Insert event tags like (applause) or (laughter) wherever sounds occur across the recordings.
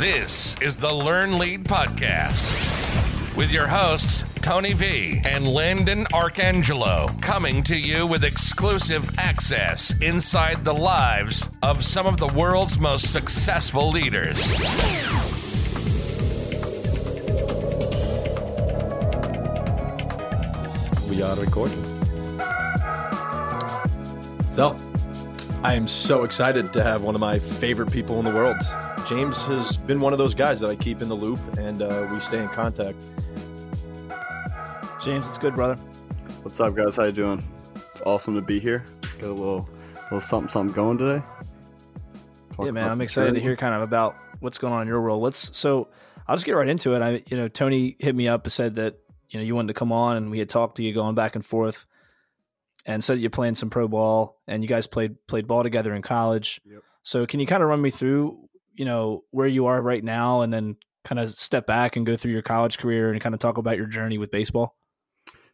This is the Learn Lead Podcast with your hosts, Tony V and Landon Arcangelo, coming to you with exclusive access inside the lives of some of the world's most successful leaders. We are recording. So, I am so excited to have one of my favorite people in the world. James has been one of those guys that I keep in the loop and uh, we stay in contact. James, it's good, brother. What's up, guys? How you doing? It's awesome to be here. Got a little, little something, something going today. Talk yeah, man, I'm excited to hear kind of about what's going on in your world. Let's so I'll just get right into it. I, you know, Tony hit me up and said that you know you wanted to come on, and we had talked to you going back and forth, and said you're playing some pro ball, and you guys played played ball together in college. Yep. So can you kind of run me through, you know, where you are right now, and then kind of step back and go through your college career and kind of talk about your journey with baseball?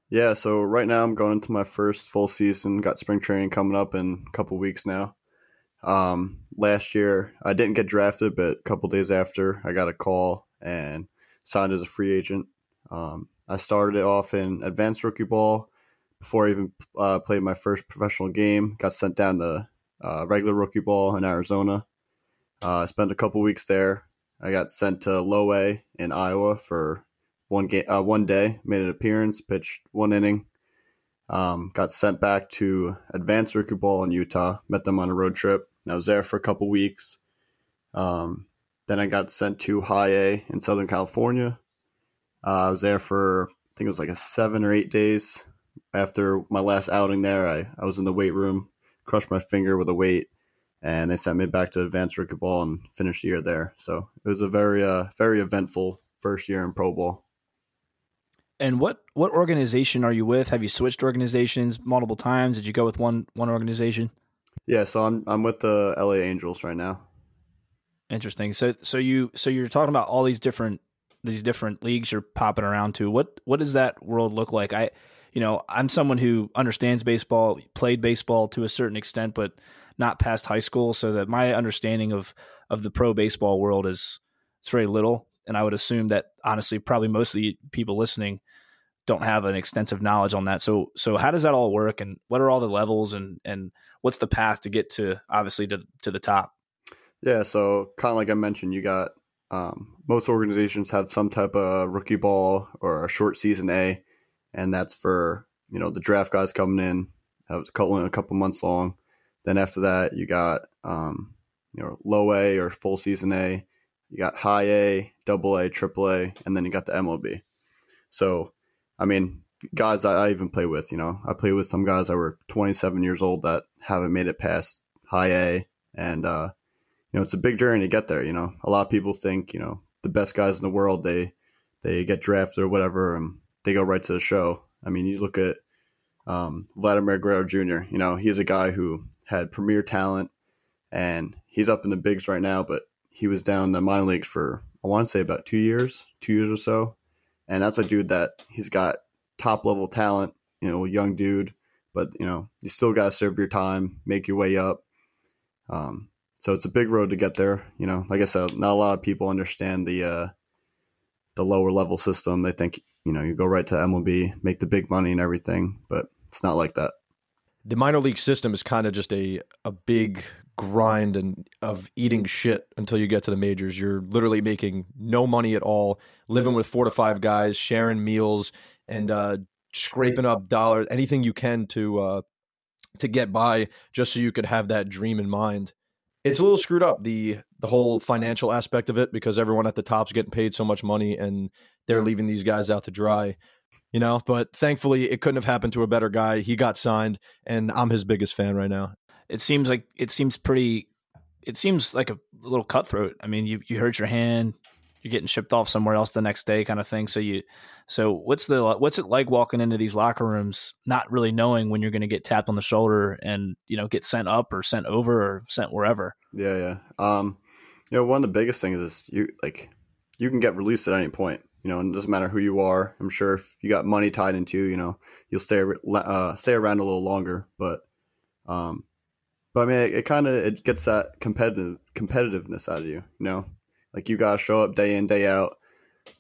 Yeah, so right now I'm going into my first full season. Got spring training coming up in a couple weeks now. Um, last year I didn't get drafted, but a couple days after I got a call and signed as a free agent. Um, I started off in advanced rookie ball before I even uh, played my first professional game. Got sent down to uh, regular rookie ball in Arizona. Uh, I spent a couple weeks there. I got sent to low A in Iowa for one game, uh, one day. Made an appearance, pitched one inning. Um, got sent back to advanced rookie ball in Utah. Met them on a road trip. I was there for a couple weeks. Um, then I got sent to high A in Southern California. Uh, I was there for I think it was like a seven or eight days. After my last outing there, I, I was in the weight room, crushed my finger with a weight, and they sent me back to advanced rookie ball and finished the year there. So it was a very uh, very eventful first year in pro ball. And what what organization are you with? Have you switched organizations multiple times? Did you go with one one organization? Yeah, so I'm I'm with the LA Angels right now. Interesting. So so you so you're talking about all these different these different leagues you're popping around to. What what does that world look like? I you know, I'm someone who understands baseball, played baseball to a certain extent, but not past high school, so that my understanding of of the pro baseball world is it's very little. And I would assume that honestly, probably most of the people listening don't have an extensive knowledge on that. So so how does that all work and what are all the levels and and what's the path to get to obviously to to the top? Yeah, so kind of like I mentioned, you got um, most organizations have some type of rookie ball or a short season A, and that's for you know the draft guys coming in, have a couple a couple months long. Then after that, you got um, you know low A or full season A. You got high A, double A, triple A, and then you got the MLB. So I mean, guys that I even play with, you know, I play with some guys that were 27 years old that haven't made it past high A, and uh, you know, it's a big journey to get there. You know, a lot of people think, you know, the best guys in the world they they get drafted or whatever, and they go right to the show. I mean, you look at um, Vladimir Guerrero Jr. You know, he's a guy who had premier talent, and he's up in the bigs right now, but he was down in the minor leagues for I want to say about two years, two years or so, and that's a dude that he's got top level talent. You know, young dude, but you know you still got to serve your time, make your way up. Um, so it's a big road to get there. You know, like I said, not a lot of people understand the uh, the lower level system. They think you know you go right to MLB, make the big money and everything, but it's not like that. The minor league system is kind of just a a big grind and of eating shit until you get to the majors. You're literally making no money at all, living with four to five guys, sharing meals, and uh, scraping up dollars, anything you can to uh, to get by, just so you could have that dream in mind. It's a little screwed up the the whole financial aspect of it because everyone at the top's getting paid so much money and they're leaving these guys out to dry you know but thankfully it couldn't have happened to a better guy he got signed and i'm his biggest fan right now it seems like it seems pretty. It seems like a little cutthroat. I mean, you you hurt your hand, you're getting shipped off somewhere else the next day, kind of thing. So you, so what's the what's it like walking into these locker rooms, not really knowing when you're going to get tapped on the shoulder and you know get sent up or sent over or sent wherever? Yeah, yeah. Um, you know, one of the biggest things is you like you can get released at any point. You know, and it doesn't matter who you are. I'm sure if you got money tied into, you know, you'll stay uh, stay around a little longer. But um, but I mean, it, it kind of it gets that competitive competitiveness out of you. You know, Like you gotta show up day in, day out,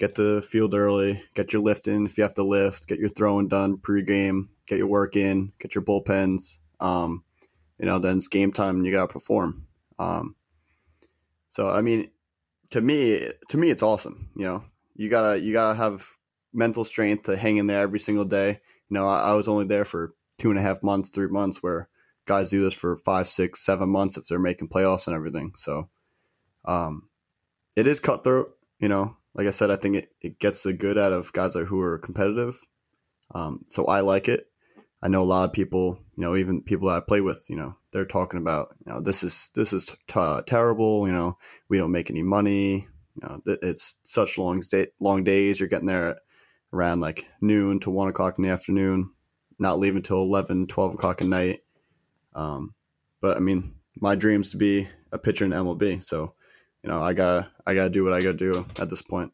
get the field early, get your lift in if you have to lift, get your throwing done pregame, get your work in, get your bullpens. Um, you know, then it's game time and you gotta perform. Um, so I mean, to me, to me, it's awesome. You know, you gotta you gotta have mental strength to hang in there every single day. You know, I, I was only there for two and a half months, three months, where guys do this for five, six, seven months if they're making playoffs and everything. So, um, it is cutthroat. You know, like I said, I think it, it gets the good out of guys who are competitive. Um, so I like it. I know a lot of people, you know, even people that I play with, you know, they're talking about, you know, this is this is t- terrible. You know, we don't make any money. You know, it's such long day, long days. You're getting there around like noon to one o'clock in the afternoon, not leaving till 11, 12 o'clock at night. Um, but I mean, my dream's to be a pitcher in MLB. So, you know, I gotta, I gotta do what I gotta do at this point.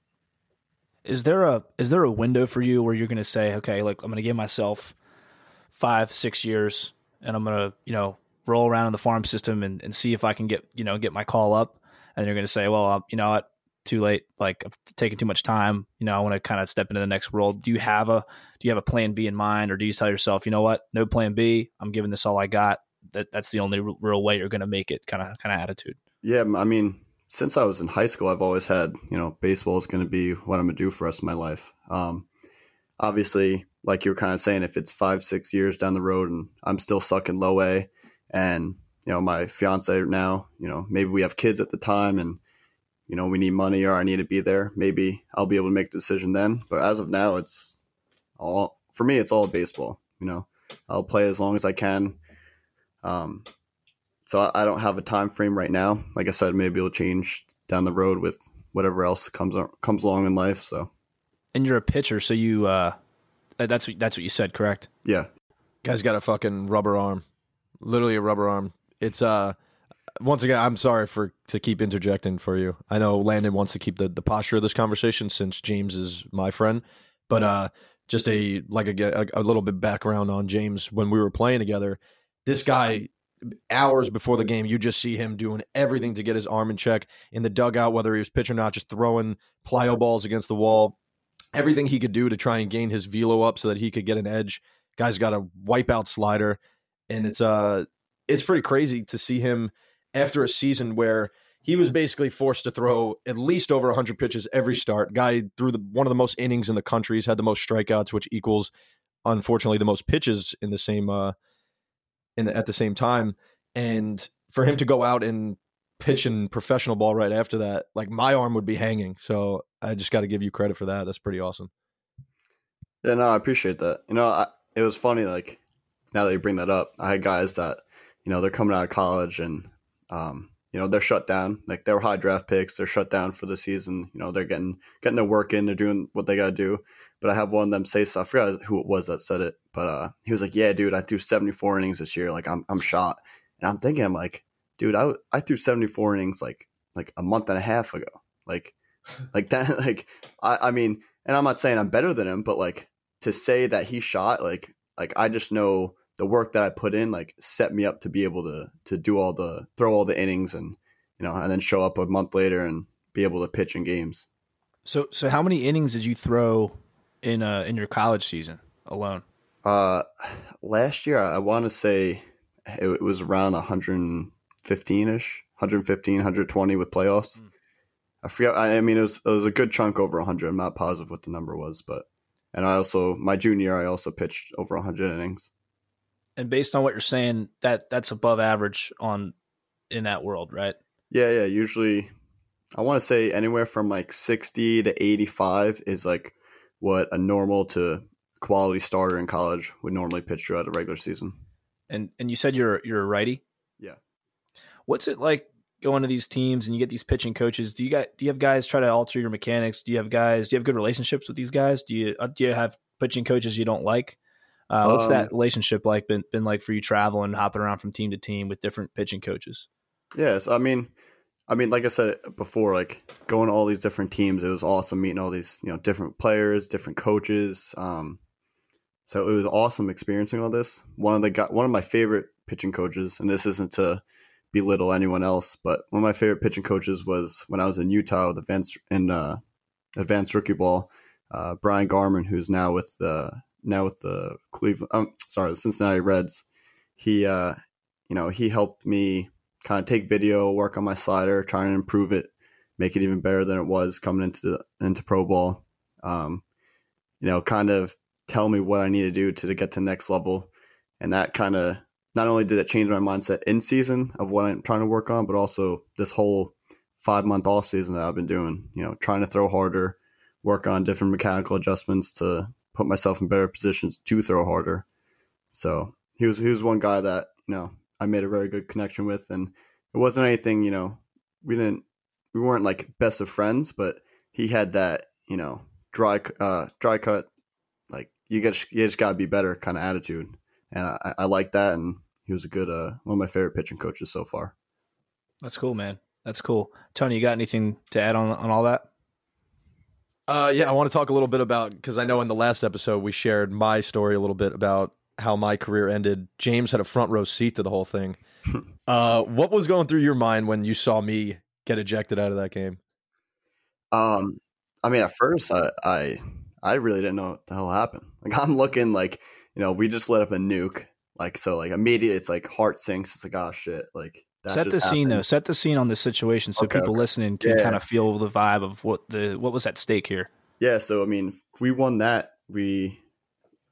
Is there a, is there a window for you where you're going to say, okay, like I'm going to give myself five, six years and I'm going to, you know, roll around in the farm system and, and see if I can get, you know, get my call up. And you're going to say, well, you know what, too late. Like I've taken too much time. You know, I want to kind of step into the next world. Do you have a do you have a plan B in mind, or do you tell yourself, you know what, no plan B. I'm giving this all I got. That that's the only real way you're going to make it. Kind of kind of attitude. Yeah, I mean, since I was in high school, I've always had you know baseball is going to be what I'm going to do for the rest of my life. Um, obviously, like you were kind of saying, if it's five six years down the road and I'm still sucking low A, and you know my fiance now, you know maybe we have kids at the time and you know, we need money or I need to be there, maybe I'll be able to make a decision then. But as of now, it's all for me. It's all baseball. You know, I'll play as long as I can. Um, so I, don't have a time frame right now. Like I said, maybe it'll change down the road with whatever else comes comes along in life. So, and you're a pitcher, so you uh, that's what, that's what you said, correct? Yeah. Guy's got a fucking rubber arm, literally a rubber arm. It's uh once again, I'm sorry for to keep interjecting for you. I know Landon wants to keep the, the posture of this conversation since James is my friend, but uh, just a like a, a little bit background on James when we were playing together. This guy, hours before the game, you just see him doing everything to get his arm in check in the dugout, whether he was pitching or not, just throwing plyo balls against the wall, everything he could do to try and gain his velo up so that he could get an edge. Guy's got a wipeout slider, and it's uh, it's pretty crazy to see him after a season where he was basically forced to throw at least over 100 pitches every start. Guy threw the, one of the most innings in the country. He's had the most strikeouts, which equals, unfortunately, the most pitches in the same uh, in the, at the same time. And for him to go out and pitch in professional ball right after that, like my arm would be hanging. So I just got to give you credit for that. That's pretty awesome. Yeah, no, I appreciate that. You know, I, it was funny. Like now that you bring that up, I had guys that you know they're coming out of college and um, you know they're shut down. Like they were high draft picks. They're shut down for the season. You know they're getting getting their work in. They're doing what they got to do. But i have one of them say so. I forgot who it was that said it. But uh, he was like yeah dude i threw 74 innings this year. Like i'm, I'm shot. And i'm thinking i'm like dude I, I threw 74 innings like like a month and a half ago. Like (laughs) like that like I, I mean and i'm not saying i'm better than him but like to say that he shot like like i just know the work that I put in like set me up to be able to to do all the throw all the innings and you know and then show up a month later and be able to pitch in games. So so how many innings did you throw in uh in your college season alone? Uh last year I want to say it, it, was around 115ish, 115, 120 with playoffs. Mm. I forget I, I mean it was it was a good chunk over 100. I'm not positive what the number was, but and I also my junior year I also pitched over 100 innings and based on what you're saying, that that's above average on in that world, right? Yeah, yeah. Usually, I want to say anywhere from like 60 to 85 is like what a normal to quality starter in college would normally pitch throughout a regular season. And and you said you're you're a righty. Yeah. What's it like going to these teams and you get these pitching coaches? Do you got do you have guys try to alter your mechanics? Do you have guys? Do you have good relationships with these guys? Do you uh, do you have pitching coaches you don't like? Uh, what's um, that relationship like been been like for you traveling, hopping around from team to team with different pitching coaches? Yes, I mean, I mean, like I said before, like going to all these different teams, it was awesome meeting all these you know different players, different coaches. Um, so it was awesome experiencing all this. One of the got one of my favorite pitching coaches, and this isn't to belittle anyone else, but one of my favorite pitching coaches was when I was in Utah with advanced in uh, advanced rookie ball. Uh, Brian Garman, who's now with the now with the Cleveland, um, sorry, the Cincinnati Reds. He, uh, you know, he helped me kind of take video, work on my slider, try and improve it, make it even better than it was coming into into pro ball. Um, you know, kind of tell me what I need to do to, to get to next level, and that kind of not only did it change my mindset in season of what I'm trying to work on, but also this whole five month off season that I've been doing. You know, trying to throw harder, work on different mechanical adjustments to put myself in better positions to throw harder. So he was he was one guy that you know I made a very good connection with, and it wasn't anything you know we didn't we weren't like best of friends, but he had that you know dry uh dry cut like you get you just gotta be better kind of attitude, and I, I like that, and he was a good uh one of my favorite pitching coaches so far. That's cool, man. That's cool. Tony, you got anything to add on on all that? Uh, yeah, I want to talk a little bit about because I know in the last episode we shared my story a little bit about how my career ended. James had a front row seat to the whole thing. (laughs) uh, what was going through your mind when you saw me get ejected out of that game? Um, I mean, at first, I, I, I really didn't know what the hell happened. (laughs) Like, I'm looking like, you know, we just lit up a nuke. Like, so, like, immediately, it's like heart sinks. It's like, oh shit. Like, set the scene though. Set the scene on this situation so Okay, people okay. listening can Yeah. kind of feel the vibe of what the what was at stake here. Yeah. So, I mean, if we won that, we,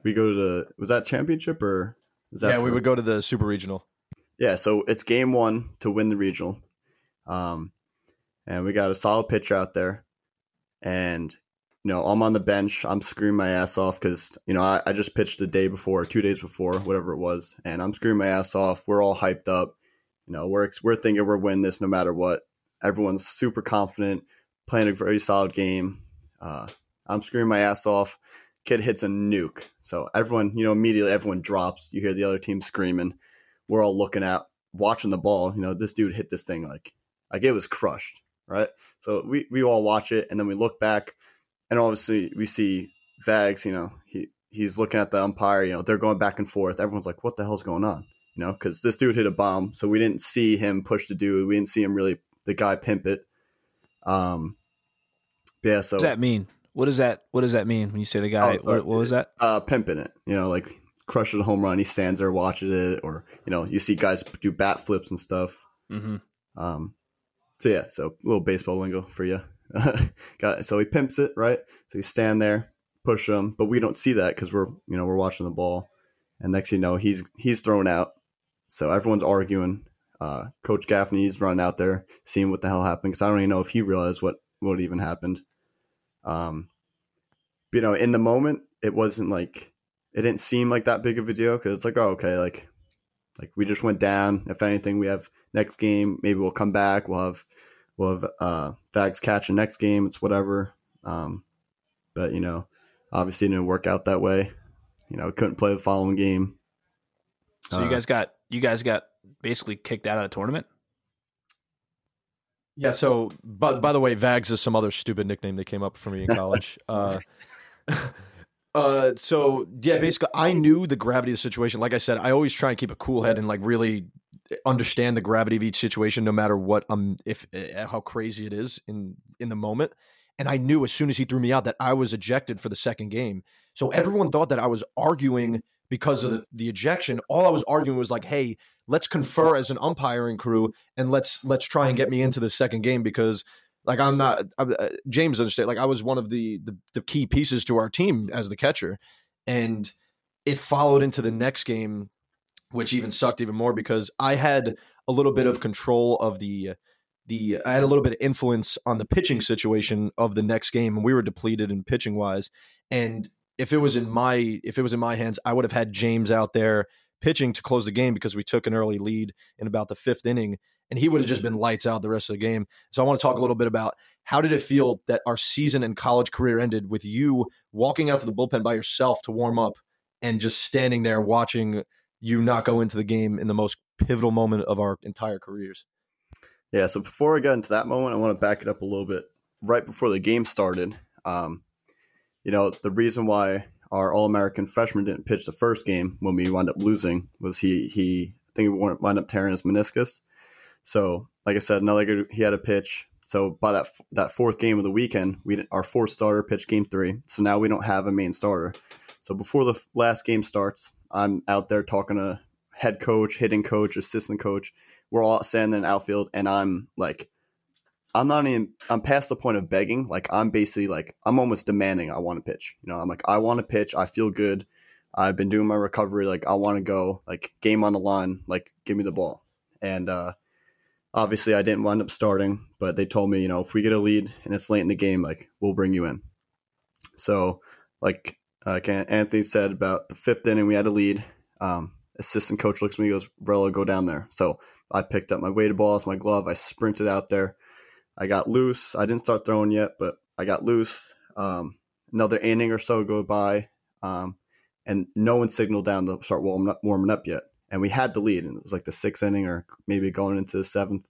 we go to the, was that championship or is that yeah, we would go to the super regional. Yeah, so it's game one to win the regional. Um, and we got a solid pitcher out there. And, you know, I'm on the bench. I'm screwing my ass off because, you know, I, I just pitched the day before, two days before, whatever it was. And I'm screwing my ass off. We're all hyped up. You know, we're, we're thinking we're winning this no matter what. Everyone's super confident, playing a very solid game. Uh, I'm screaming my ass off. Kid hits a nuke. So everyone, you know, immediately everyone drops. You hear the other team screaming we're all looking at watching the ball. You know, this dude hit this thing like like it was crushed, right? So we we all watch it and then we look back and obviously we see Vags, you know, he he's looking at the umpire, you know, they're going back and forth. Everyone's like, what the hell's going on? You know, because this dude hit a bomb, so we didn't see him push the dude. We didn't see him really the guy pimp it. Um, yeah. So What does that mean? What does that What does that mean when you say the guy? Oh, what, what was that? uh, pimping it. You know, like crushes a home run. He stands there, watches it, or you know, you see guys do bat flips and stuff. Mm-hmm. Um, so yeah, so a little baseball lingo for you. (laughs) Got so he pimps it right. So you stand there, push him, but we don't see that because we're you know we're watching the ball, and next thing you know he's he's thrown out. So everyone's arguing. Uh, Coach Gaffney's running out there, seeing what the hell happened because I don't even know if he realized what what even happened. Um, you know, in the moment, it wasn't like it didn't seem like that big of a deal because it's like, oh, okay, like like we just went down. If anything, we have next game. Maybe we'll come back. We'll have we'll have uh, Vags catching next game. It's whatever. Um, but you know, obviously, it didn't work out that way. You know, couldn't play the following game. So you Uh, guys got you guys got basically kicked out of the tournament. Yeah. So, but by the way, Vags is some other stupid nickname that came up for me in college. (laughs) uh, (laughs) uh, so yeah, basically, I knew the gravity of the situation. Like I said, I always try and keep a cool head and like really understand the gravity of each situation, no matter what um if uh, how crazy it is in in the moment. And I knew as soon as he threw me out that I was ejected for the second game. So everyone thought that I was arguing because of the, the ejection. All I was arguing was like, "Hey, let's confer as an umpiring crew and let's let's try and get me into the second game because like I'm not I'm, uh, James understand like I was one of the, the the key pieces to our team as the catcher and it followed into the next game which even sucked even more because I had a little bit of control of the the I had a little bit of influence on the pitching situation of the next game and we were depleted in pitching wise and if it was in my if it was in my hands I would have had James out there pitching to close the game because we took an early lead in about the 5th inning and he would have just been lights out the rest of the game. So I want to talk a little bit about how did it feel that our season and college career ended with you walking out to the bullpen by yourself to warm up and just standing there watching you not go into the game in the most pivotal moment of our entire careers. Yeah, so before I get into that moment, I want to back it up a little bit. Right before the game started, um, you know, the reason why our All American freshman didn't pitch the first game when we wound up losing was he he I think he wound up tearing his meniscus. So, like I said, another good. He had a pitch. So by that that fourth game of the weekend, we our fourth starter pitched game three. So now we don't have a main starter. So before the last game starts, I'm out there talking to head coach, hitting coach, assistant coach. We're all standing in outfield, and I'm like, I'm not even. I'm past the point of begging. Like I'm basically like I'm almost demanding. I want to pitch. You know, I'm like I want to pitch. I feel good. I've been doing my recovery. Like I want to go. Like game on the line. Like give me the ball. And uh, obviously, I didn't wind up starting. But they told me, you know, if we get a lead and it's late in the game, like we'll bring you in. So, like uh, Anthony said about the fifth inning, we had a lead. Um, assistant coach looks at me, goes, "Varela, go down there." So I picked up my weighted balls, my glove. I sprinted out there I got loose. I didn't start throwing yet, but I got loose. Um, another inning or so go by, um, and no one signaled down to start warming up, warming up yet. And we had the lead, and it was like the sixth inning or maybe going into the seventh.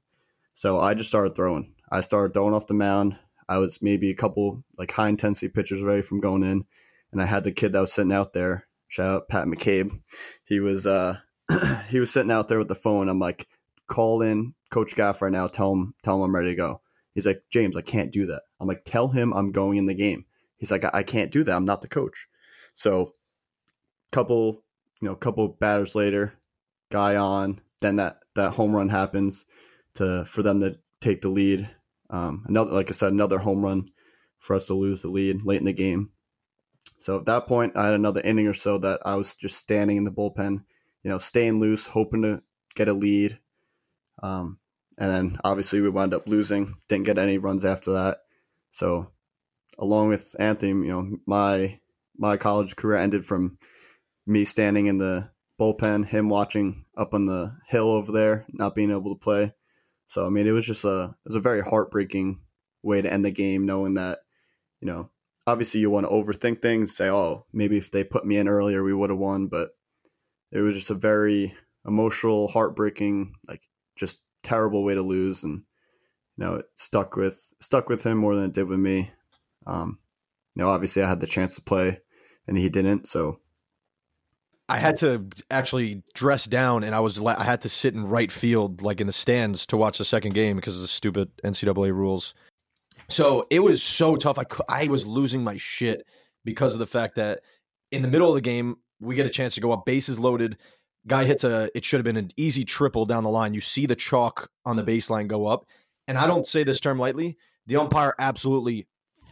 So I just started throwing. I started throwing off the mound. I was maybe a couple like high intensity pitches away from going in, and I had the kid that was sitting out there. Shout out Pat McCabe. He was uh (clears throat) he was sitting out there with the phone. I'm like, call in Coach Gaff right now. Tell him tell him I'm ready to go. He's like, James, I can't do that. I'm like, tell him I'm going in the game. He's like, I can't do that. I'm not the coach. So, couple, you know, couple batters later, guy on. Then that that home run happens to for them to take the lead. Um, another, like I said, another home run for us to lose the lead late in the game. So at that point, I had another inning or so that I was just standing in the bullpen, you know, staying loose, hoping to get a lead. Um, and then obviously we wound up losing. Didn't get any runs after that. So along with Anthony, you know, my my college career ended from me standing in the bullpen, him watching up on the hill over there, not being able to play. So I mean, it was just a it was a very heartbreaking way to end the game, knowing that you know obviously you want to overthink things, say, oh, maybe if they put me in earlier, we would have won, but it was just a very emotional, heartbreaking, like just terrible way to lose, and you know it stuck with stuck with him more than it did with me. Um, you know, obviously I had the chance to play, and he didn't, so. I had to actually dress down, and I was I had to sit in right field, like in the stands, to watch the second game because of the stupid NCAA rules. So it was so tough. I I was losing my shit because of the fact that in the middle of the game we get a chance to go up, bases loaded, Guy hits a, it should have been an easy triple down the line. You see the chalk on the baseline go up. And I don't say this term lightly. The umpire absolutely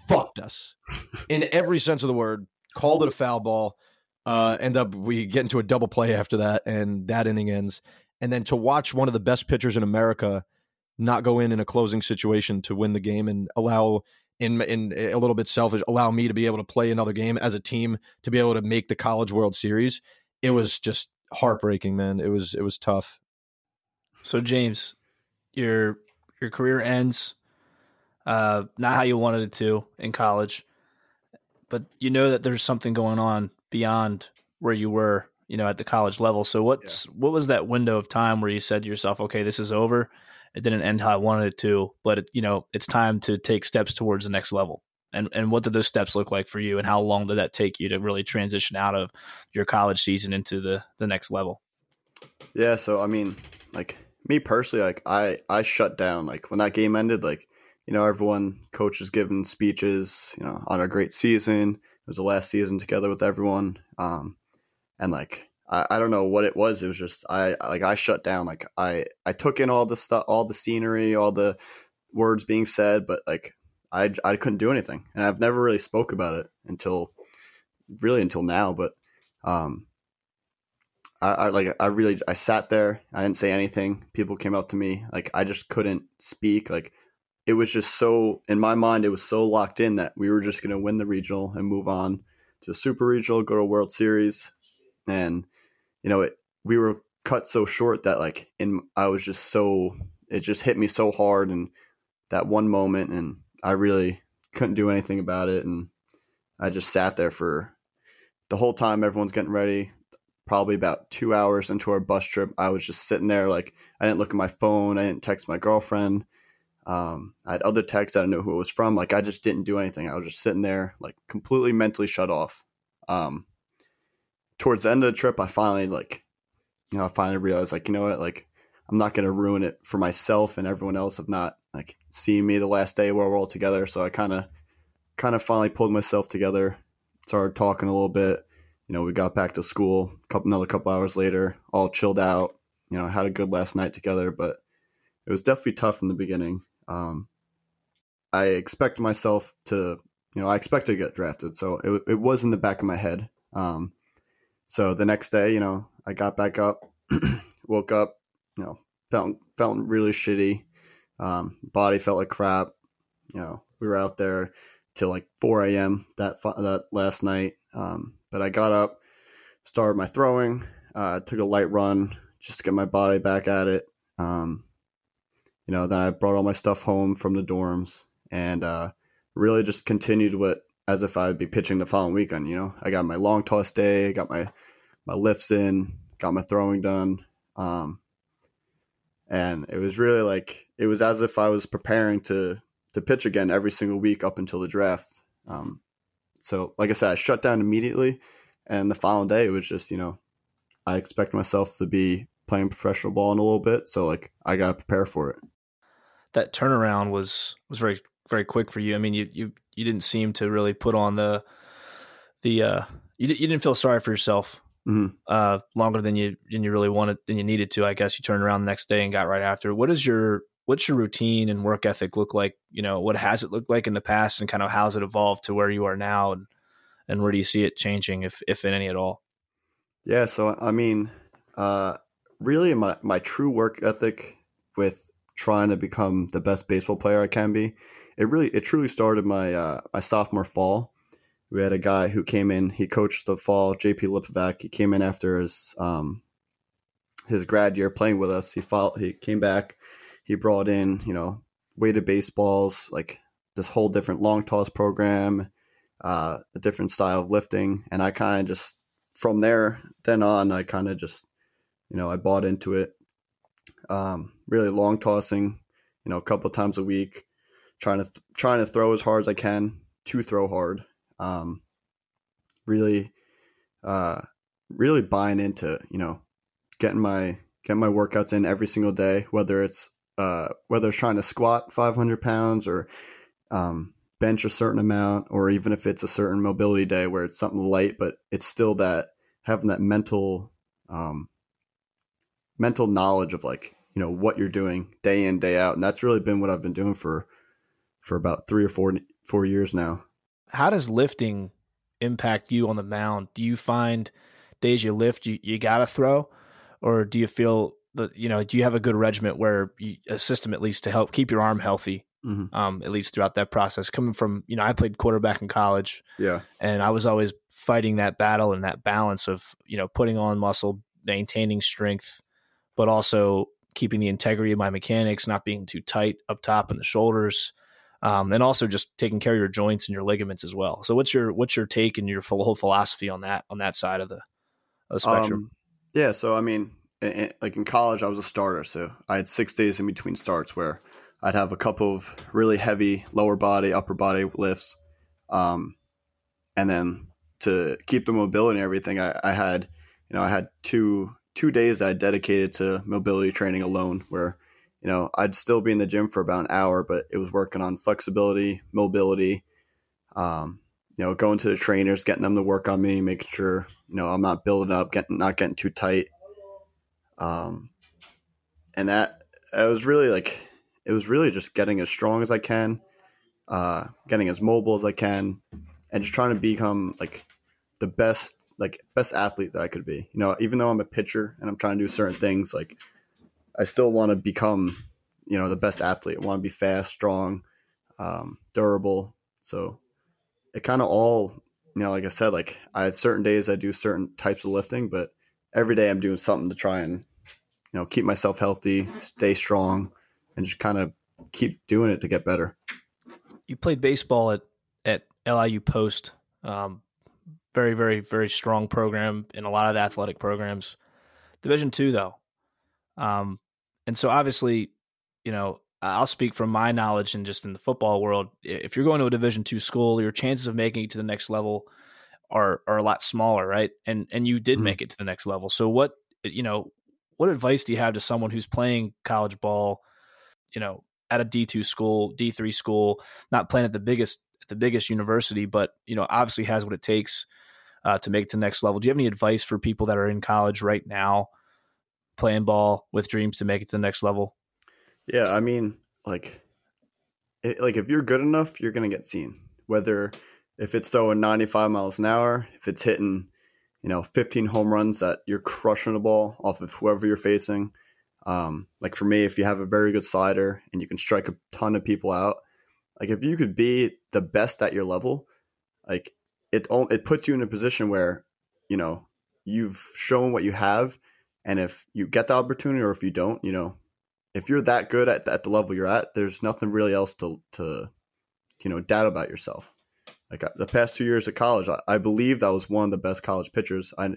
fucked us (laughs) in every sense of the word, called it a foul ball. Uh, end up, we get into a double play after that, and that inning ends. And then to watch one of the best pitchers in America not go in in a closing situation to win the game and allow in in a little bit selfish allow me to be able to play another game as a team to be able to make the college world series it was just heartbreaking, man. It was it was tough. So James, your your career ends uh, not how you wanted it to in college, but you know that there's something going on beyond where you were, you know, at the college level. So what's yeah. what was that window of time where you said to yourself, "Okay, this is over. It didn't end how I wanted it to, but it, you know, it's time to take steps towards the next level." And and what did those steps look like for you and how long did that take you to really transition out of your college season into the the next level? Yeah so i mean like me personally like i i shut down like when that game ended like you know everyone coaches giving speeches you know on a great season. It was the last season together with everyone um and like I, I don't know what it was. It was just i like i shut down like i i took in all the stuff all the scenery all the words being said but like I, I couldn't do anything, and I've never really spoke about it until really until now. But um, I, I like I really I sat there. I didn't say anything. People came up to me. Like I just couldn't speak. Like it was just so in my mind. It was so locked in that we were just going to win the regional and move on to super regional, go to World Series, and you know it. We were cut so short that like in I was just so it just hit me so hard and that one moment and I really couldn't do anything about it, and I just sat there for the whole time. Everyone's getting ready. Probably about two hours into our bus trip, I was just sitting there. Like I didn't look at my phone. I didn't text my girlfriend. Um, I had other texts. I didn't know who it was from. Like I just didn't do anything. I was just sitting there, like completely mentally shut off. Um, towards the end of the trip, I finally like, you know, I finally realized, like, you know what, like, I'm not going to ruin it for myself and everyone else of not like seeing me the last day where we're all together. So I kind of, kind of finally pulled myself together, started talking a little bit. You know, we got back to school. A couple another couple hours later, all chilled out. You know, had a good last night together, but it was definitely tough in the beginning. Um, I expect myself to, you know, I expected to get drafted, so it, it was in the back of my head. Um, so the next day, you know, I got back up, (clears throat) woke up, you know, felt felt really shitty. Um, body felt like crap. You know, we were out there till like 4 a.m. that that last night. Um, but I got up, started my throwing, uh, took a light run just to get my body back at it. Um, you know, then I brought all my stuff home from the dorms and uh, really just continued what as if I'd be pitching the following weekend. You know, I got my long toss day, got my my lifts in, got my throwing done, um, and it was really like it was as if I was preparing to to pitch again every single week up until the draft. Um, so, like I said, I shut down immediately, and the following day it was just you know, I expect myself to be playing professional ball in a little bit, so like I got to prepare for it. That turnaround was was very very quick for you. I mean, you you you didn't seem to really put on the the uh you you didn't feel sorry for yourself mm-hmm. uh longer than you than you really wanted than you needed to. I guess you turned around the next day and got right after. What is your what's your routine and work ethic look like? You know, what has it looked like in the past, and kind of how's it evolved to where you are now, and and where do you see it changing, if if in any at all? Yeah, so I mean, uh, really, my my true work ethic with trying to become the best baseball player I can be it really it truly started my uh, my sophomore fall. We had a guy who came in. He coached the fall. JP Lipovac. He came in after his um, his grad year playing with us. He He came back. He brought in you know weighted baseballs, like this whole different long toss program, uh, a different style of lifting, and I kind of just from there then on, I kind of just you know I bought into it. Um, really long tossing, you know, a couple times a week trying to th- trying to throw as hard as I can to throw hard. Um, really, uh, really buying into you know getting my getting my workouts in every single day, whether it's uh, whether it's trying to squat 500 pounds or um, bench a certain amount, or even if it's a certain mobility day where it's something light, but it's still that having that mental um, mental knowledge of like you know what you're doing day in day out, and that's really been what I've been doing for for about three or four four years now. How does lifting impact you on the mound? Do you find days you lift you, you gotta throw, or do you feel that you know do you have a good regiment where you, a system at least to help keep your arm healthy? Mm-hmm. Um, at least throughout that process, coming from you know, I played quarterback in college, yeah, and I was always fighting that battle and that balance of you know putting on muscle, maintaining strength, but also keeping the integrity of my mechanics, not being too tight up top in the shoulders, um, and also just taking care of your joints and your ligaments as well. So what's your what's your take and your whole philosophy on that on that side of the, of the spectrum? Um, yeah, so I mean, like in college, I was a starter, so I had six days in between starts where I'd have a couple of really heavy lower body, upper body lifts, um, and then to keep the mobility and everything, I, I had, you know, I had two two days I dedicated to mobility training alone, where you know, I'd still be in the gym for about an hour, but it was working on flexibility, mobility, um, you know, going to the trainers, getting them to work on me, making sure, you know, I'm not building up, getting, not getting too tight. Um, and that, I was really like, it was really just getting as strong as I can, uh, getting as mobile as I can, and just trying to become like the best, like best athlete that I could be. You know, even though I'm a pitcher and I'm trying to do certain things, like I still want to become, you know, the best athlete. I want to be fast, strong, um, durable. So it kind of all, you know, like I said, like I have certain days I do certain types of lifting, but every day I'm doing something to try and, you know, keep myself healthy, stay strong, and just kind of keep doing it to get better. You played baseball at at LIU Post. Um, very, very, very strong program in a lot of the athletic programs. Division two, though. Um, and so obviously, you know, I'll speak from my knowledge and just in the football world. If you're going to a Division two school, your chances of making it to the next level are are a lot smaller, right? And and you did mm-hmm. make it to the next level. So what you know, what advice do you have to someone who's playing college ball, you know, at a D two school, D three school, not playing at the biggest the biggest university, but you know, obviously has what it takes uh, to make it to the next level. Do you have any advice for people that are in college right now, playing ball with dreams to make it to the next level? Yeah, I mean, like, it, like if you're good enough, you're gonna get seen. Whether if it's throwing 95 miles an hour, if it's hitting, you know, 15 home runs that you're crushing the ball off of whoever you're facing. Um, like for me, if you have a very good slider and you can strike a ton of people out, like if you could be the best at your level, like it it puts you in a position where you know you've shown what you have, and if you get the opportunity or if you don't, you know, if you're that good at at the level you're at, there's nothing really else to to you know doubt about yourself. Like uh, the past two years of college, I, I believed I was one of the best college pitchers. I, you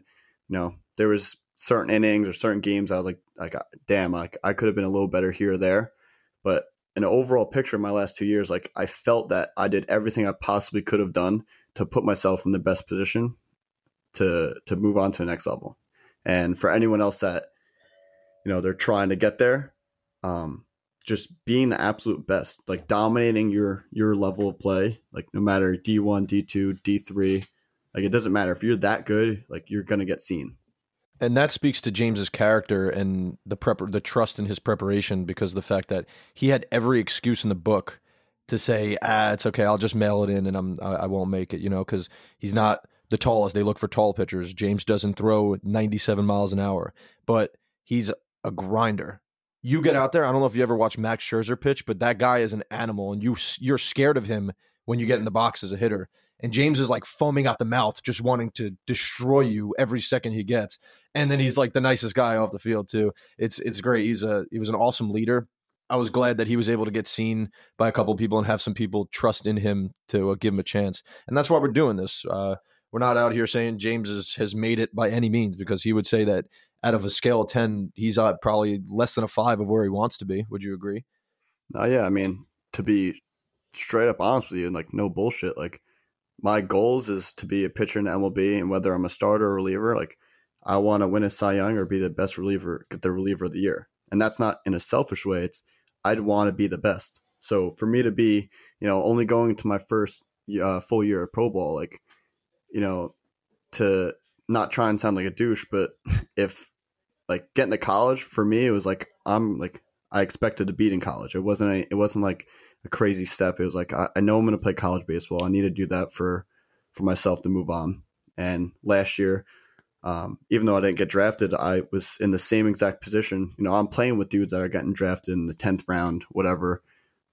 know, there was certain innings or certain games I was like, like, damn, I, I could have been a little better here or there. But an overall picture of my last two years, like I felt that I did everything I possibly could have done to put myself in the best position to to move on to the next level. And for anyone else that you know they're trying to get there, um, just being the absolute best, like dominating your your level of play, like no matter D one, D two, D three, like it doesn't matter. If you're that good, like you're gonna get seen. And that speaks to James's character and the prep the trust in his preparation because the fact that he had every excuse in the book to say ah it's okay. I'll just mail it in and I'm I, I won't make it you know because he's not the tallest they look for tall pitchers James doesn't throw 97 miles an hour but he's a grinder you get out there I don't know if you ever watch Max Scherzer pitch but that guy is an animal and you you're scared of him when you get in the box as a hitter and James is like foaming out the mouth, just wanting to destroy you every second he gets. And then he's like the nicest guy off the field too. It's it's great. He's a he was an awesome leader. I was glad that he was able to get seen by a couple people and have some people trust in him to uh, give him a chance. And that's why we're doing this. Uh, we're not out here saying James is, has made it by any means because he would say that out of a scale of 10, he's at probably less than a five of where he wants to be. Would you agree? Uh, yeah. I mean, to be straight up honest with you and like no bullshit, like my goals is to be a pitcher in MLB, and whether I'm a starter or reliever, like I want to win a Cy Young or be the best reliever, get the reliever of the year. And that's not in a selfish way. It's I'd want to be the best. So for me to be, you know, only going to my first uh, full year of pro ball, like, you know, to not try and sound like a douche, but (laughs) if like getting to college for me, it was like I'm like I expected to beat in college. It wasn't a, it wasn't like a crazy step. It was like I, I know I'm going to play college baseball. I need to do that for for myself to move on. And last year, um, even though I didn't get drafted, I was in the same exact position. You know, I'm playing with dudes that are getting drafted in the tenth round, whatever,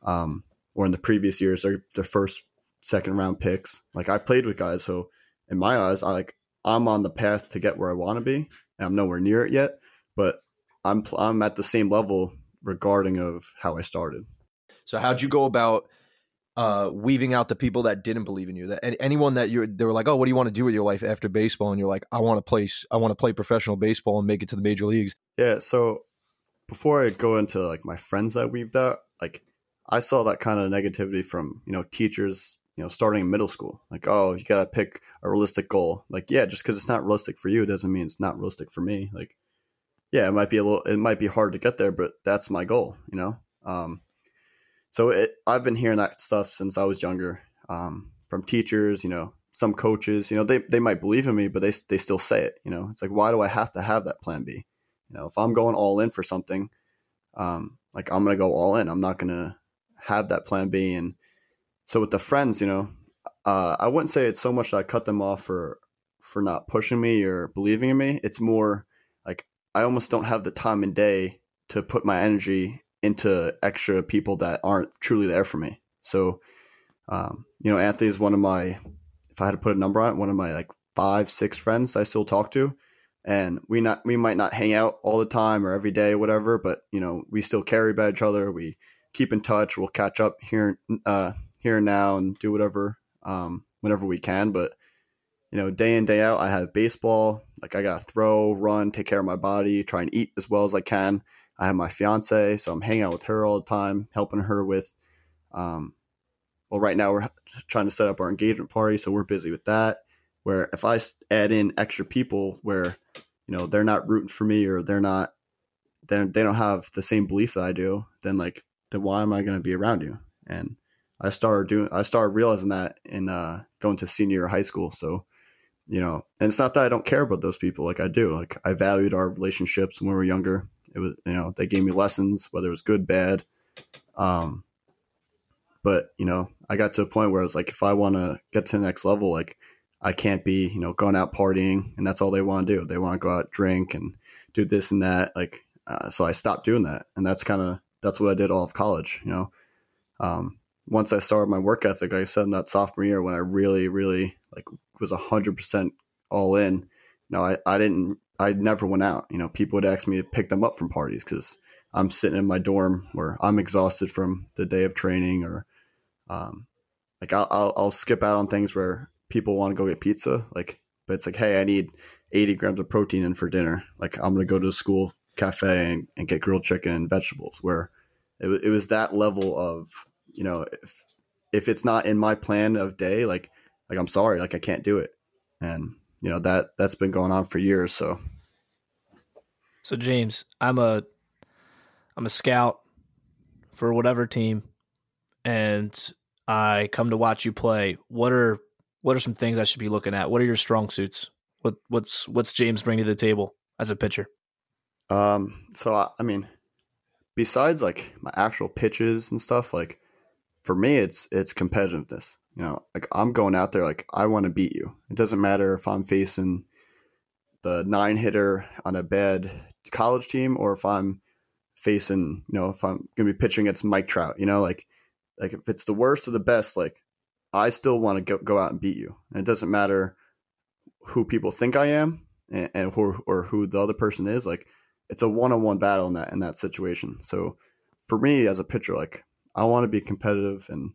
um, or in the previous years, they're the first, second round picks. Like I played with guys, so in my eyes, I like I'm on the path to get where I want to be, and I'm nowhere near it yet. But I'm I'm at the same level regarding of how I started. So how'd you go about uh, weaving out the people that didn't believe in you? That anyone that you they were like, oh, what do you want to do with your life after baseball? And you're like, I want to play, I want to play professional baseball and make it to the major leagues. Yeah. So before I go into like my friends that weaved out, like I saw that kind of negativity from you know teachers, you know, starting in middle school. Like, oh, you gotta pick a realistic goal. Like, yeah, just because it's not realistic for you doesn't mean it's not realistic for me. Like, yeah, it might be a little, it might be hard to get there, but that's my goal. You know. Um, so it, I've been hearing that stuff since I was younger um, from teachers, you know, some coaches, you know, they, they might believe in me, but they, they still say it, you know, it's like, why do I have to have that plan B? You know, if I'm going all in for something, um, like I'm going to go all in, I'm not going to have that plan B. And so with the friends, you know, uh, I wouldn't say it's so much that I cut them off for, for not pushing me or believing in me. It's more like I almost don't have the time and day to put my energy into extra people that aren't truly there for me. So, um, you know, Anthony is one of my, if I had to put a number on it, one of my like five, six friends I still talk to. And we not we might not hang out all the time or every day or whatever, but you know we still carry about each other. We keep in touch. We'll catch up here uh, here and now and do whatever um, whenever we can. But you know, day in day out, I have baseball. Like I got to throw, run, take care of my body, try and eat as well as I can. I have my fiance, so I'm hanging out with her all the time, helping her with. Um, well, right now we're trying to set up our engagement party, so we're busy with that. Where if I add in extra people, where you know they're not rooting for me or they're not then they don't have the same belief that I do, then like then why am I going to be around you? And I started doing I started realizing that in uh, going to senior high school. So you know, and it's not that I don't care about those people. Like I do. Like I valued our relationships when we were younger. It was you know they gave me lessons whether it was good bad. Um, but you know I got to a point where I was like, if I want to get to the next level, like I can't be, you know, going out partying and that's all they want to do. They want to go out, drink and do this and that. Like, uh, so I stopped doing that. And that's kind of, that's what I did all of college, you know? Um, once I started my work ethic, like I said in that sophomore year, when I really, really like was hundred percent all in, you know, I, I didn't, I never went out, you know, people would ask me to pick them up from parties cause I'm sitting in my dorm where I'm exhausted from the day of training or, um, like I'll, I'll, I'll skip out on things where people want to go get pizza, like, but it's like, hey, I need 80 grams of protein in for dinner. Like, I'm going to go to the school cafe and, and get grilled chicken and vegetables. Where it, it was that level of, you know, if if it's not in my plan of day, like, like I'm sorry, like I can't do it, and you know that that's been going on for years. So, so James, I'm a I'm a scout for whatever team, and I come to watch you play. What are what are some things I should be looking at? What are your strong suits? What what's what's James bring to the table as a pitcher? Um, so I, I mean, besides like my actual pitches and stuff, like for me, it's it's competitiveness. You know, like I'm going out there like I want to beat you. It doesn't matter if I'm facing the nine hitter on a bad college team or if I'm facing, you know, if I'm gonna be pitching against Mike Trout. You know, like like if it's the worst of the best, like I still want to go, go out and beat you. And it doesn't matter who people think I am and, and who, or who the other person is. Like it's a one on one battle in that in that situation. So for me as a pitcher, like I want to be competitive and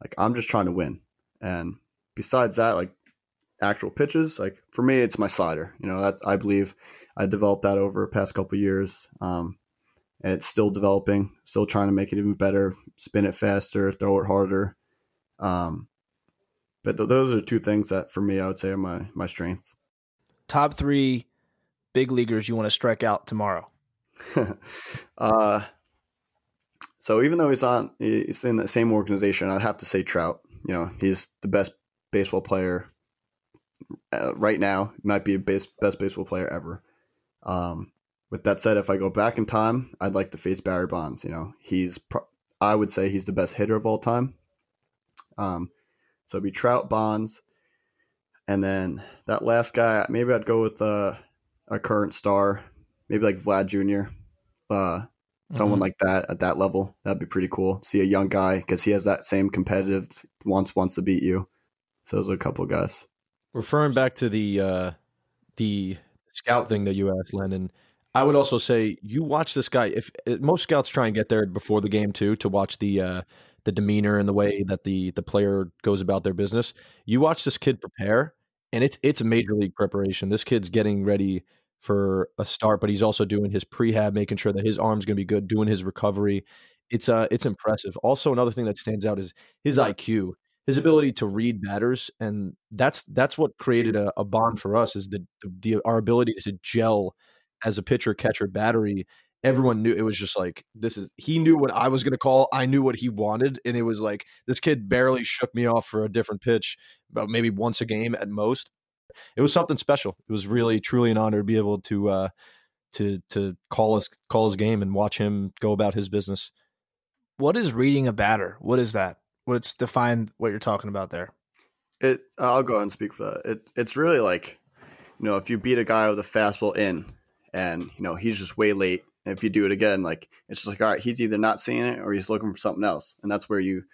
like I'm just trying to win. And besides that, like actual pitches, like for me, it's my slider. You know, that's I believe I developed that over the past couple years. Um, and it's still developing, still trying to make it even better, spin it faster, throw it harder. Um, but th- those are two things that for me I would say are my my strengths. Top three big leaguers you want to strike out tomorrow. (laughs) uh, so even though he's on he's in the same organization, I'd have to say Trout. You know, he's the best baseball player uh, right now. He might be base, best baseball player ever. Um, with that said, if I go back in time, I'd like to face Barry Bonds. You know, he's pro- I would say he's the best hitter of all time. Um, so it'd be Trout, Bonds, and then that last guy. Maybe I'd go with uh, a current star, maybe like Vlad Jr. Uh, someone Mhm. like that at that level. That'd be pretty cool. See a young guy because he has that same competitive wants wants to beat you. So those are a couple guys. Referring back to the uh, the scout thing that you asked, Lennon, I would also say you watch this guy. If uh, most scouts try and get there before the game too, to watch the uh, the demeanor and the way that the the player goes about their business. You watch this kid prepare, and it's it's a major league preparation. This kid's getting ready for a start, but he's also doing his prehab, making sure that his arm's going to be good, doing his recovery. It's uh it's impressive. Also, another thing that stands out is his IQ his ability to read batters and that's that's what created a, a bond for us is the, the our ability to gel as a pitcher catcher battery everyone knew it was just like this is he knew what i was going to call i knew what he wanted and it was like this kid barely shook me off for a different pitch about maybe once a game at most it was something special it was really truly an honor to be able to uh to to call his call his game and watch him go about his business What is reading a batter? What is that? What's define what you're talking about there? It. I'll go ahead and speak for that. It. It's really like, you know, if you beat a guy with a fastball in, and you know he's just way late. And if you do it again, like it's just like, all right, he's either not seeing it or he's looking for something else, and that's where you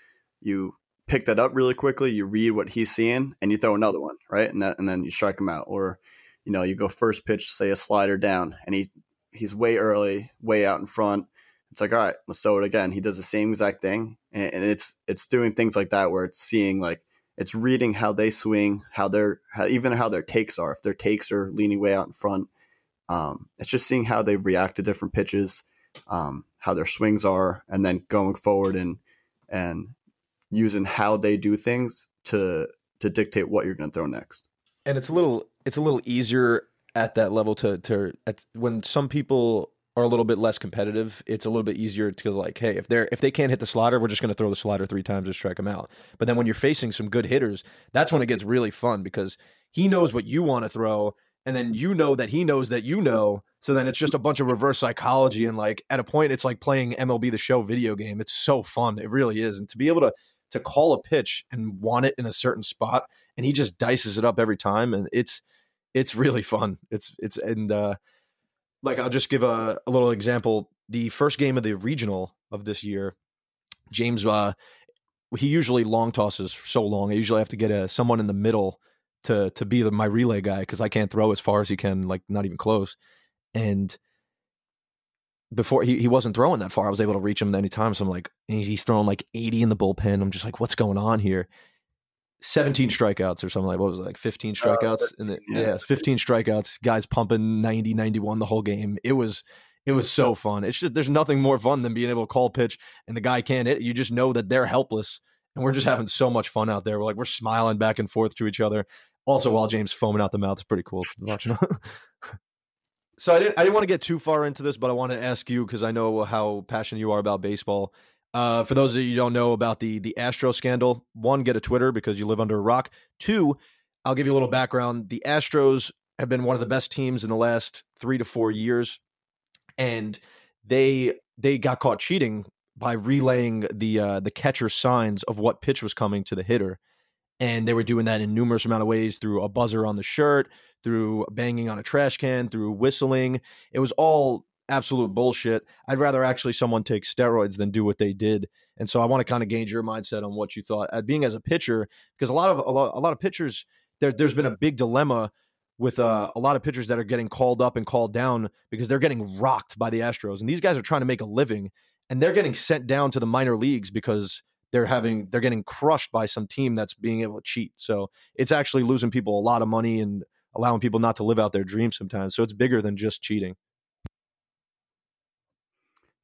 you pick that up really quickly. You read what he's seeing, and you throw another one, right? And that, and then you strike him out, or you know, you go first pitch, say a slider down, and he he's way early, way out in front. It's like, all right, let's throw it again. He does the same exact thing, and, and it's it's doing things like that where it's seeing like it's reading how they swing, how their how, even how their takes are. If their takes are leaning way out in front, um, it's just seeing how they react to different pitches, um, how their swings are, and then going forward and and using how they do things to to dictate what you're going to throw next. and it's a little it's a little easier at that level to to when some people are a little bit less competitive, it's a little bit easier because like, hey, if they're if they can't hit the slider, we're just going to throw the slider three times and strike them out. But then when you're facing some good hitters, that's when it gets really fun because he knows what you want to throw, and then you know that he knows that you know. So then it's just a bunch of reverse psychology, and like at a point, it's like playing MLB the Show video game. It's so fun, it really is, and to be able to to call a pitch and want it in a certain spot, and he just dices it up every time, and it's it's really fun. It's it's and uh, like I'll just give a, a little example. The first game of the regional of this year, James, uh, he usually long tosses so long. I usually have to get a someone in the middle to to be the, my relay guy because I can't throw as far as he can, like not even close. And before he, he wasn't throwing that far, I was able to reach him any time. So I'm like, he's throwing like 80 in the bullpen. I'm just like, what's going on here? 17 strikeouts or something like what was it, like 15 strikeouts? Uh, in the yeah. yeah 15 strikeouts guys pumping 90 91 the whole game. It was it was so fun. It's just there's nothing more fun than being able to call pitch and the guy can't hit. You just know that they're helpless. And we're just having so much fun out there. We're like we're smiling back and forth to each other. Also while james foaming out the mouth it's pretty cool watching (laughs) so i didn't i didn't want to get too far into this but i want to ask you because i know how passionate you are about baseball uh, for those of you don't know about the the Astro scandal, one, get a Twitter because you live under a rock. Two, I'll give you a little background. The Astros have been one of the best teams in the last three to four years, and they they got caught cheating by relaying the uh, the catcher signs of what pitch was coming to the hitter, and they were doing that in numerous amount of ways through a buzzer on the shirt, through banging on a trash can, through whistling. It was all absolute bullshit. I'd rather actually someone take steroids than do what they did. And so I want to kind of gauge your mindset on what you thought. Uh, being as a pitcher, because a lot of a lot, a lot of pitchers, there, there's been a big dilemma with uh, a lot of pitchers that are getting called up and called down because they're getting rocked by the Astros, and these guys are trying to make a living, and they're getting sent down to the minor leagues because they're having they're getting crushed by some team that's being able to cheat. So it's actually losing people a lot of money and allowing people not to live out their dreams sometimes. So it's bigger than just cheating.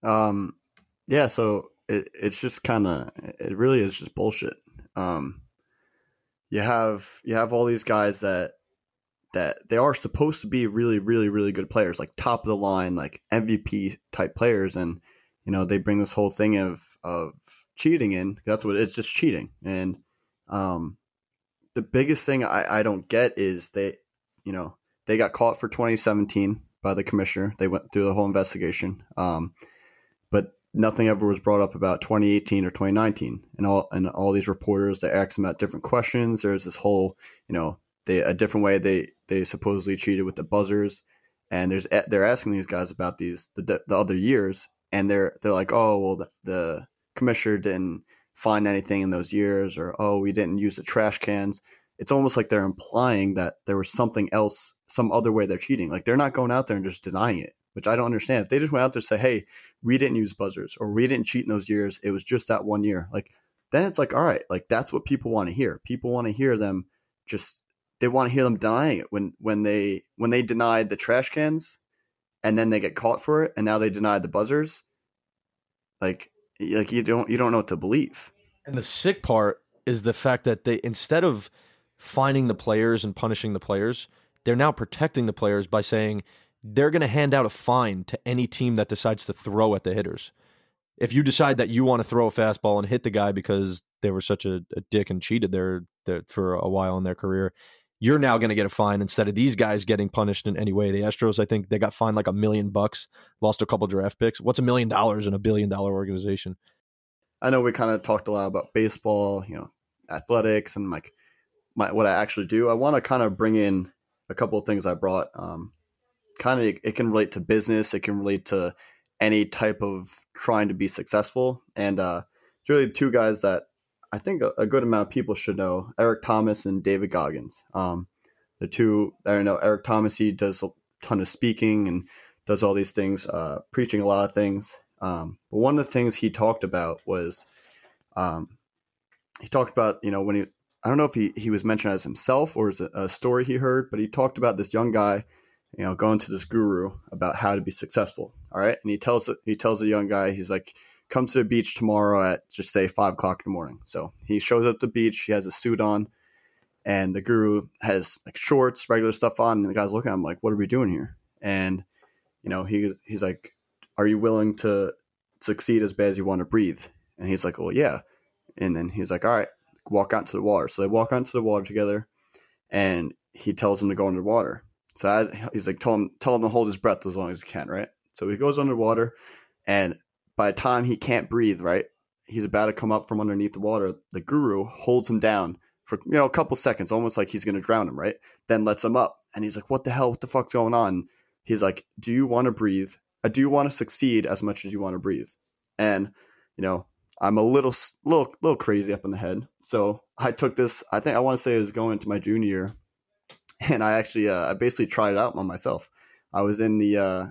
Um, yeah, so it, it's just kind of it really is just bullshit. Um, you have you have all these guys that that they are supposed to be really really really good players, like top of the line, like MVP type players, and you know they bring this whole thing of of cheating in. That's what it's just cheating, and um, the biggest thing I, I don't get is they, you know, they got caught for 2017 by the commissioner. They went through the whole investigation. Um, but nothing ever was brought up about 2018 or 2019 and all and all these reporters they asked them about different questions there's this whole you know they a different way they they supposedly cheated with the buzzers and there's they're asking these guys about these the, the other years and they're they're like oh well the, the commissioner didn't find anything in those years or oh we didn't use the trash cans it's almost like they're implying that there was something else some other way they're cheating like they're not going out there and just denying it which I don't understand. If they just went out there and say, "Hey, we didn't use buzzers or we didn't cheat in those years. It was just that one year." Like then it's like, all right, like that's what people want to hear. People want to hear them just they want to hear them denying it when when they when they denied the trash cans and then they get caught for it and now they denied the buzzers. Like like you don't you don't know what to believe. And the sick part is the fact that they instead of finding the players and punishing the players, they're now protecting the players by saying they're going to hand out a fine to any team that decides to throw at the hitters. If you decide that you want to throw a fastball and hit the guy because they were such a, a dick and cheated there, there for a while in their career, you're now going to get a fine instead of these guys getting punished in any way. The Astros, I think they got fined like a million bucks, lost a couple draft picks. What's a million dollars in a billion dollar organization? I know we kind of talked a lot about baseball, you know, athletics, and like my, what I actually do. I want to kind of bring in a couple of things I brought. Um, kind of it can relate to business. It can relate to any type of trying to be successful. And uh, it's really two guys that I think a, a, good amount of people should know: Eric Thomas and David Goggins. Um, the two, I don't know. Eric Thomas, he does a ton of speaking and does all these things, uh, preaching a lot of things. Um, but one of the things he talked about was, um, he talked about you know when he I don't know if he, he was mentioned as himself or as a, a story he heard, but he talked about this young guy you know, going to this guru about how to be successful. All right. And he tells he tells the young guy, he's like, come to the beach tomorrow at just say five o'clock in the morning. So he shows up the beach, he has a suit on, and the guru has like shorts, regular stuff on, and the guy's looking at him like, What are we doing here? And, you know, he he's like, are you willing to succeed as bad as you want to breathe? And he's like, well, yeah. And then he's like, all right, walk out to the water. So they walk out into the water together, and he tells him to go underwater. So I, he's like, tell him, tell him to hold his breath as long as he can, right? So he goes underwater, and by the time he can't breathe, right, he's about to come up from underneath the water. The guru holds him down for you know a couple seconds, almost like he's going to drown him, right? Then lets him up, and he's like, "What the hell? What the fuck's going on?" He's like, "Do you want to breathe? Uh, do you want to succeed as much as you want to breathe?" And you know, I'm a little, little, little crazy up in the head, so I took this. I think I want to say it was going into my junior year, (laughs) and I actually, uh, I basically tried it out on myself. I was in the, uh,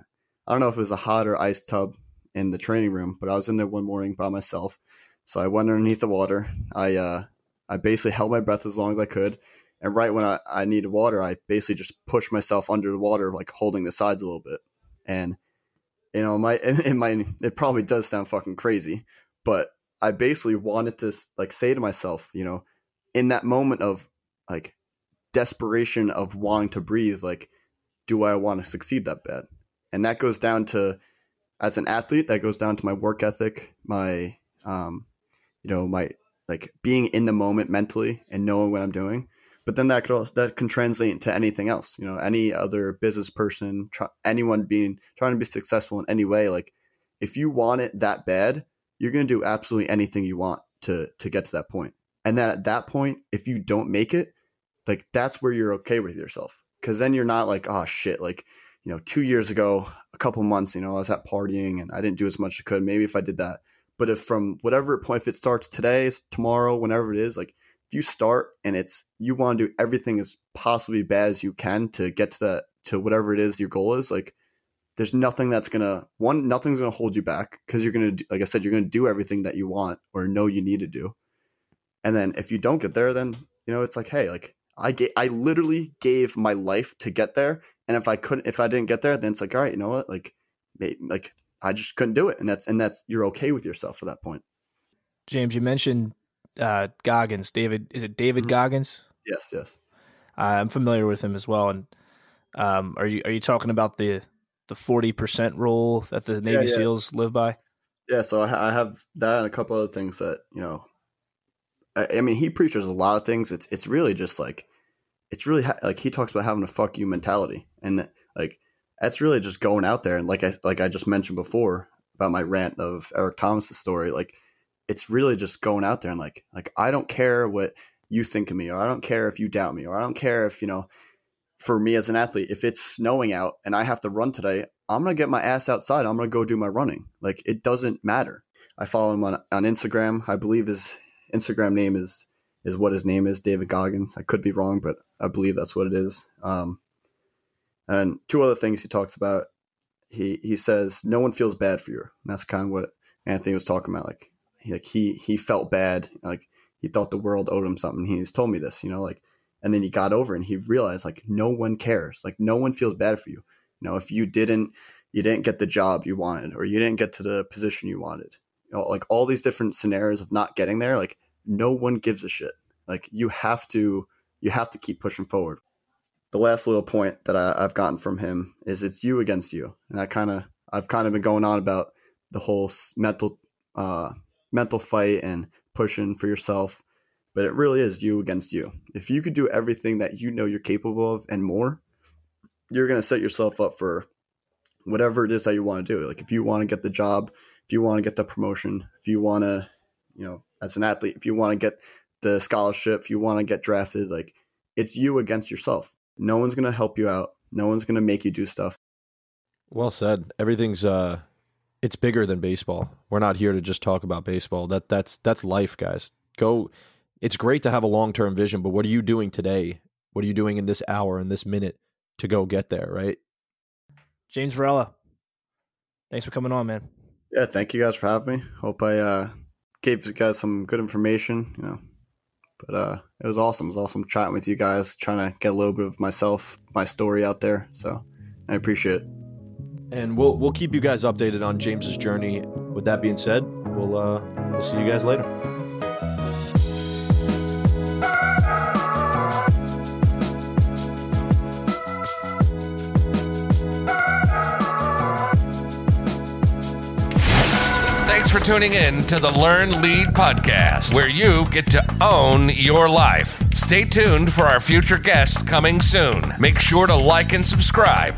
I don't know if it was a hot or ice tub in the training room, but I was in there one morning by myself. So I went underneath the water. I uh, I basically held my breath as long as I could, and right when I, I needed water, I basically just pushed myself under the water, like holding the sides a little bit. And you know, my (laughs) it might it probably does sound fucking crazy, but I basically wanted to like say to myself, you know, in that moment of like desperation of wanting to breathe, like, do I want to succeed that bad? And that goes down to as an athlete, that goes down to my work ethic, my um, you know, my like being in the moment mentally and knowing what I'm doing. But then that could also, that can translate into anything else. You know, any other business person, try, anyone being trying to be successful in any way. Like, if you want it that bad, you're going to do absolutely anything you want to to get to that point. And then at that point, if you don't make it, like that's where you're okay with yourself. Because then you're not like, oh shit, like you know, two years ago, a couple months, you know, I was at partying and I didn't do as much as I could. Maybe if I did that, but if from whatever point, if it starts today, tomorrow, whenever it is, like if you start and it's you want to do everything as possibly bad as you can to get to that to whatever it is your goal is, like there's nothing that's gonna one nothing's gonna hold you back because you're gonna like I said you're gonna do everything that you want or know you need to do, and then if you don't get there, then you know it's like hey like I get I literally gave my life to get there, and if I couldn't if I didn't get there, then it's like all right you know what like like I just couldn't do it, and that's and that's you're okay with yourself for that point. James, you mentioned uh, Goggins. David, is it David mm-hmm. Goggins? Yes, yes. Uh, I'm familiar with him as well. And um, are you are you talking about the the forty percent rule that the Navy yeah, yeah. SEALs live by? Yeah, so I, I, have that and a couple other things that you know. I, I, mean, he preaches a lot of things. It's it's really just like it's really ha- like he talks about having a fuck you mentality, and like that's really just going out there and like I like I just mentioned before about my rant of Eric Thomas's story, like it's really just going out there and like like I don't care what you think of me or I don't care if you doubt me or I don't care if, you know, for me as an athlete, if it's snowing out and I have to run today, I'm gonna get my ass outside. I'm gonna go do my running. Like it doesn't matter. I follow him on on Instagram. I believe his Instagram name is is what his name is, David Goggins. I could be wrong, but I believe that's what it is. Um, and two other things he talks about. He he says no one feels bad for you. And that's kind of what Anthony was talking about. Like he, like he he felt bad. Like he thought the world owed him something. He's told me this, you know, like and then he got over and he realized like no one cares. Like no one feels bad for you. You know, if you didn't you didn't get the job you wanted or you didn't get to the position you wanted. You know, like all these different scenarios of not getting there, like no one gives a shit. Like you have to you have to keep pushing forward the last little point that I, have gotten from him is it's you against you, and I kind of I've kind of been going on about the whole mental uh, mental fight and pushing for yourself, but it really is you against you. If you could do everything that you know you're capable of and more, you're gonna set yourself up for whatever it is that you want to do. Like if you want to get the job, if you want to get the promotion, if you want to, you know, as an athlete, if you want to get the scholarship, if you want to get drafted, like it's you against yourself no one's going to help you out. No one's going to make you do stuff. Well said. Everything's uh it's bigger than baseball. We're not here to just talk about baseball. That that's that's life, guys. Go it's great to have a long-term vision, but what are you doing today? What are you doing in this hour in this minute to go get there, right? James Varela. Thanks for coming on, man. Yeah, thank you guys for having me. Hope I uh gave you guys some good information, you know, but uh, it was awesome. It was awesome chatting with you guys, trying to get a little bit of myself, my story out there. So I appreciate it. And we'll we'll keep you guys updated on James's journey. With that being said, we'll uh, we'll see you guys later. Tuning in to the Learn Lead podcast, where you get to own your life. Stay tuned for our future guest coming soon. Make sure to like and subscribe.